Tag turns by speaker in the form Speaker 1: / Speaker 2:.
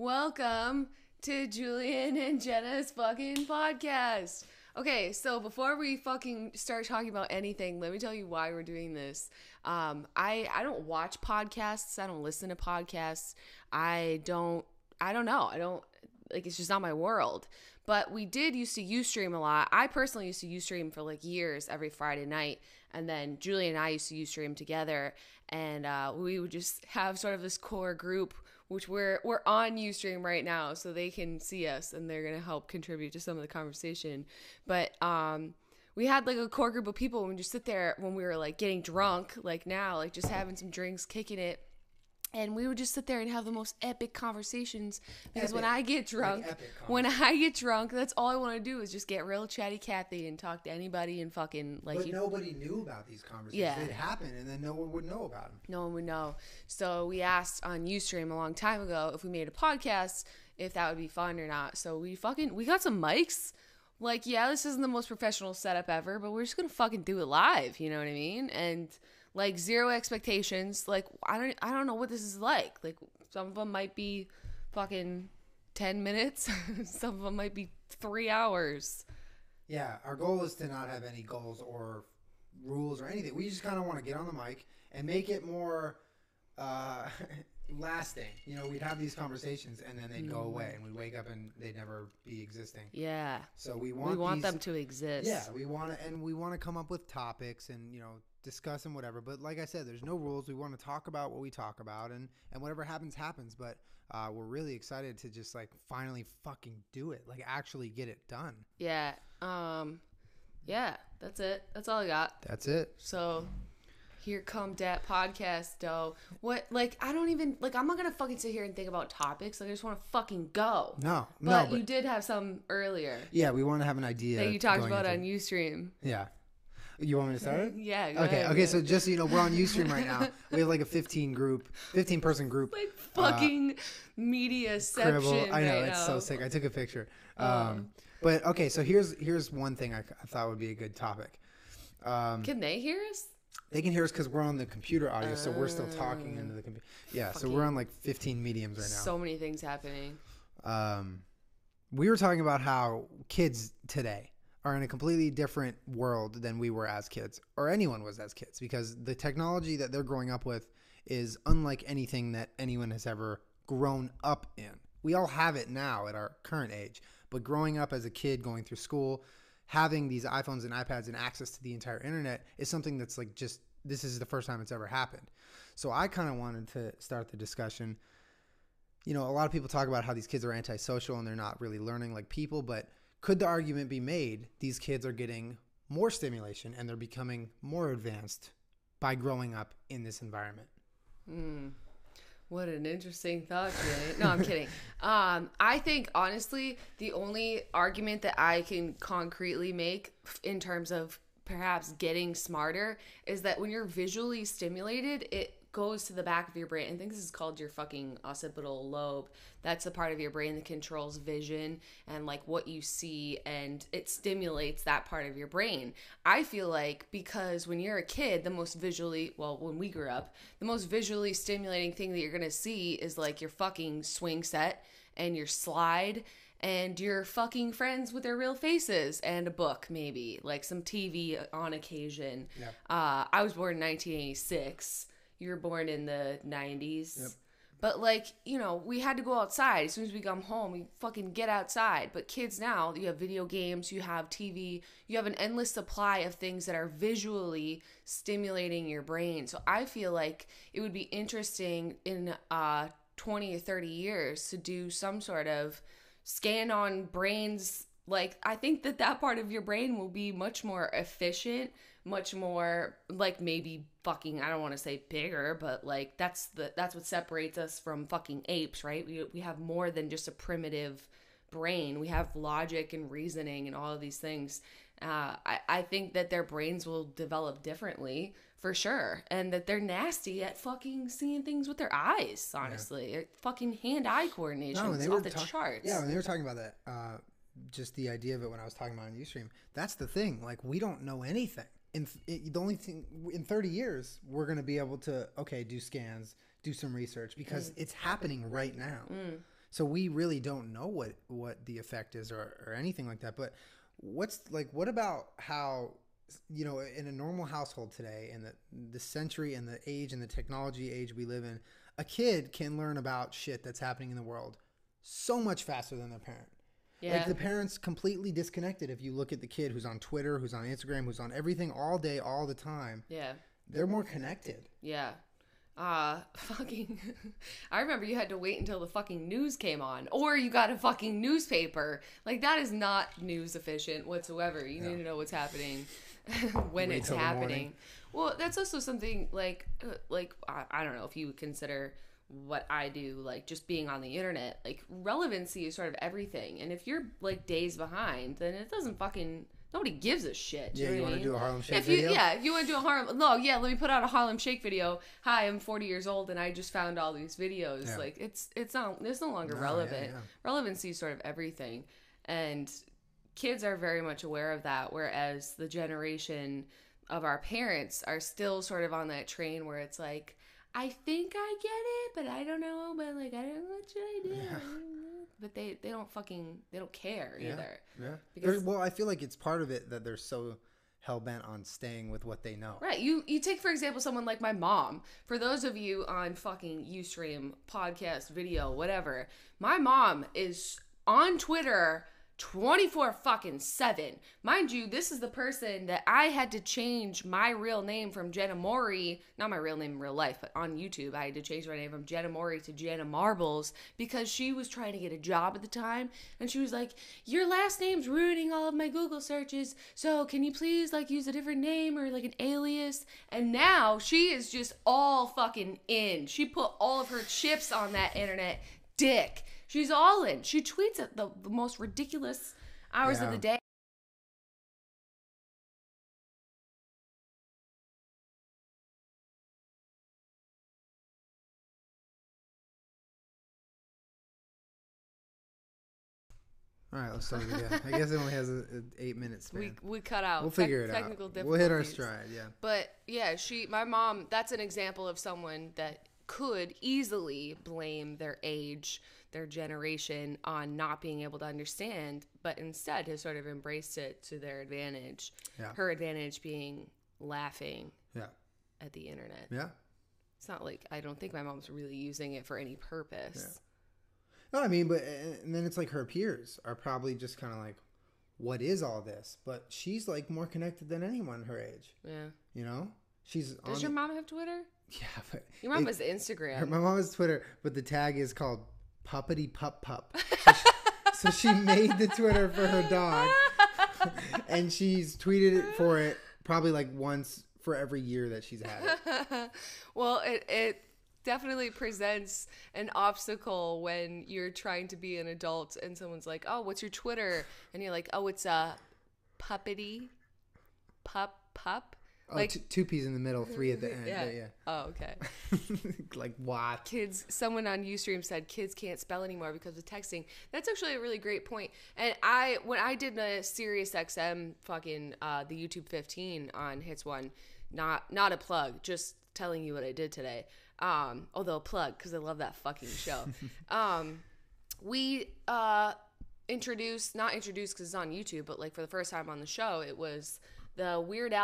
Speaker 1: Welcome to Julien and Jenna's fucking podcast. Okay, so before we fucking start talking about anything, let me tell you why we're doing this. Um, I I don't watch podcasts. I don't listen to podcasts. I don't. I don't know. I don't like. It's just not my world. But we did used to Ustream a lot. I personally used to Ustream for like years every Friday night, and then Julie and I used to Ustream together, and uh, we would just have sort of this core group which we're we're on Ustream right now, so they can see us and they're gonna help contribute to some of the conversation. But um, we had like a core group of people and we just sit there when we were like getting drunk, like now, like just having some drinks, kicking it. And we would just sit there and have the most epic conversations because when I get drunk,
Speaker 2: epic
Speaker 1: when I get drunk, that's all I want to do is just get real chatty Cathy and talk to anybody and fucking like
Speaker 2: But
Speaker 1: you
Speaker 2: nobody knew about these conversations.
Speaker 1: Yeah.
Speaker 2: They'd happen, and then no one would know about them.
Speaker 1: no one would know. So we asked on Ustream a long time ago if we made a podcast, if that would be fun or not. So we fucking we got some mics. Like, yeah, this isn't the most professional setup ever, but we're just gonna fucking do it live. You know what I mean? And like zero expectations. Like, I don't I don't know what this is like. Like, some of them might be fucking ten minutes. some of them might be three hours.
Speaker 2: Yeah, our goal is to not have any goals or rules or anything. We just kind of want to get on the mic and make it more uh, lasting. You know, we'd have these conversations, and then they'd go away, and we'd wake up and they'd never be existing.
Speaker 1: Yeah,
Speaker 2: So we want
Speaker 1: we want
Speaker 2: these-
Speaker 1: them to exist.
Speaker 2: Yeah, we want to, and we want to come up with topics and you know discuss and whatever. But like I said, there's no rules. We want to talk about what we talk about, and and whatever happens happens. But uh, we're really excited to just like finally fucking do it, like actually get it done.
Speaker 1: Yeah. Um yeah, that's it. That's all I got.
Speaker 2: That's it.
Speaker 1: So here come dat podcast though. What like I don't even like I'm not gonna fucking sit here and think about topics. Like I just wanna fucking go.
Speaker 2: No,
Speaker 1: But,
Speaker 2: no, but
Speaker 1: you did have some earlier
Speaker 2: yeah, we want to have an idea
Speaker 1: that you talked about
Speaker 2: into-
Speaker 1: on Ustream.
Speaker 2: Yeah, you want me to start? it?
Speaker 1: Yeah, go
Speaker 2: Okay,
Speaker 1: ahead,
Speaker 2: okay. So just so you know, we're on UStream right now. We have like a 15 group, 15 person group.
Speaker 1: like fucking media
Speaker 2: Cribble. I know
Speaker 1: right
Speaker 2: it's
Speaker 1: now.
Speaker 2: so sick. I took a picture.
Speaker 1: Oh.
Speaker 2: Um, but okay, so here's here's one thing I, I thought would be a good topic. Um,
Speaker 1: Can they hear us?
Speaker 2: they can hear us because we're on the computer audio, so we're still talking into the computer. Yeah, so we're on like 15 mediums right now.
Speaker 1: So many things happening.
Speaker 2: um, we were talking about how kids today are in a completely different world than we were as kids, or anyone was as kids, because the technology that they're growing up with is unlike anything that anyone has ever grown up in. We all have it now at our current age, but growing up as a kid, going through school, having these iPhones and iPads and access to the entire internet is something that's like just this is the first time it's ever happened. So I kind of wanted to start the discussion you know, a lot of people talk about how these kids are antisocial and they're not really learning like people, but could the argument be made these kids are getting more stimulation and they're becoming more advanced by growing up in this environment?
Speaker 1: What an interesting thought, Jay. No, I'm kidding. Um, I think honestly, the only argument that I can concretely make in terms of perhaps getting smarter is that when you're visually stimulated, it goes to the back of your brain. I think this is called your fucking occipital lobe. That's the part of your brain that controls vision and like what you see and it stimulates that part of your brain. I feel like because when you're a kid, the most visually, well, when we grew up, the most visually stimulating thing that you're going to see is like your fucking swing set and your slide and your fucking friends with their real faces and a book maybe, like some TV on occasion. Uh, I was born in 1986. You were born in the 90s. But like, you know, we had to go outside. As soon as we come home, we fucking get outside. But kids now, you have video games, you have TV, you have an endless supply of things that are visually stimulating your brain. So I feel like it would be interesting in uh 20 or 30 years to do some sort of scan on brains like i think that that part of your brain will be much more efficient much more like maybe fucking i don't want to say bigger but like that's the that's what separates us from fucking apes right we, we have more than just a primitive brain we have logic and reasoning and all of these things uh, I, I think that their brains will develop differently for sure and that they're nasty at fucking seeing things with their eyes honestly It- fucking hand-eye coordination
Speaker 2: No, they
Speaker 1: off
Speaker 2: were
Speaker 1: the
Speaker 2: talk-
Speaker 1: charts
Speaker 2: Yeah, when they were talking about that, uh, just the idea of it when I was talking about it on Ustream. That's the thing. Like we don't know anything. In it, the only thing in 30 years we're going to be able to okay do scans, do some research because
Speaker 1: Mm.
Speaker 2: it's happening right now. So we really don't know what what the effect is or, or anything like that. But what's like what about how you know in a normal household today in the the century and the age and the technology age we live in, a kid can learn about shit that's happening in the world so much faster than their parent.
Speaker 1: Yeah.
Speaker 2: Like the parents completely disconnected. If you look at the kid who's on Twitter, who's on Instagram, who's on everything all day, all the time,
Speaker 1: yeah.
Speaker 2: they're more connected.
Speaker 1: Yeah. Uh fucking I remember you had to wait until the fucking news came on or you got a fucking newspaper. Like that is not news efficient whatsoever. You need to know what's happening when
Speaker 2: Wait
Speaker 1: it's happening. Well, that's also something like uh, like I, I don't know if you would consider what I do like just being on the internet. Like relevancy is sort of everything. And if you're like days behind, then it doesn't fucking nobody gives a shit.
Speaker 2: Yeah,
Speaker 1: know
Speaker 2: you want to do a Harlem Shake
Speaker 1: if you
Speaker 2: video?
Speaker 1: yeah if you want to do a harlem no yeah let me put out a harlem shake video hi i'm 40 years old and i just found all these videos
Speaker 2: Yeah.
Speaker 1: like it's it's not it's no longer
Speaker 2: No,
Speaker 1: relevant
Speaker 2: yeah, yeah.
Speaker 1: relevancy is sort of everything and kids are very much aware of that whereas the generation of our parents are still sort of on that train where it's like i think i get it but i don't know but like i don't know what should i do but they they don't fucking they don't care
Speaker 2: Yeah.
Speaker 1: either
Speaker 2: Yeah.
Speaker 1: Because-
Speaker 2: well, I feel like it's part of it that they're so hell bent on staying with what they know.
Speaker 1: Right. You you take for example someone like my mom. For those of you on fucking Ustream podcast, video, whatever, my mom is on Twitter 24 fucking 7. Mind you, this is the person that I had to change my real name from Jenna Mourey, not my real name in real life, but on YouTube, I had to change my name from Jenna Mourey to Jenna Marbles because she was trying to get a job at the time and she was like, "Your last name's ruining all of my Google searches. So, can you please like use a different name or like an alias?" And now she is just all fucking in. She put all of her chips on that internet dick. She's all in. She tweets at the, the most ridiculous hours of the day.
Speaker 2: All right, let's start again. I guess it only has an eight minute span.
Speaker 1: We we cut out.
Speaker 2: we'll
Speaker 1: tech-
Speaker 2: figure it
Speaker 1: technical
Speaker 2: out. We'll hit our stride. Yeah.
Speaker 1: But yeah, she, my mom, that's an example of someone that could easily blame their age, their generation on not being able to understand, but instead has sort of embraced it to their advantage.
Speaker 2: Yeah.
Speaker 1: Her advantage being laughing
Speaker 2: Yeah.
Speaker 1: at the internet.
Speaker 2: Yeah.
Speaker 1: It's not like I don't think my mom's really using it for any purpose.
Speaker 2: No, I mean, but eh, and then it's like her peers are probably just kind of like, "What is all this?" But she's like more connected than anyone her age.
Speaker 1: Yeah.
Speaker 2: You know, she's
Speaker 1: Does your mom have Twitter?
Speaker 2: Yeah, but
Speaker 1: Your mom
Speaker 2: it-
Speaker 1: has Instagram.
Speaker 2: her, my mom has Twitter, but the tag is called Puppity Pup Pup. So she, so she made the Twitter for her dog, and she's tweeted it for it probably like once for every year that she's had it.
Speaker 1: well, it it definitely presents an obstacle when you're trying to be an adult and someone's like, "Oh, what's your Twitter?" and you're like, "Oh, it's uh, a puppety pup pup."
Speaker 2: Oh,
Speaker 1: Like,
Speaker 2: two, two P's in the middle, three at the end.
Speaker 1: yeah.
Speaker 2: Yeah.
Speaker 1: Oh, okay.
Speaker 2: like what?
Speaker 1: kids someone on ustream said kids can't spell anymore because of texting that's actually a really great point. point and i when i did the sirius xm fucking uh the youtube 15 on hits one not not a plug just telling you what i did today um although a plug because i love that fucking show um we uh introduced not introduced because it's on youtube but like for the first time on the show it was the weird al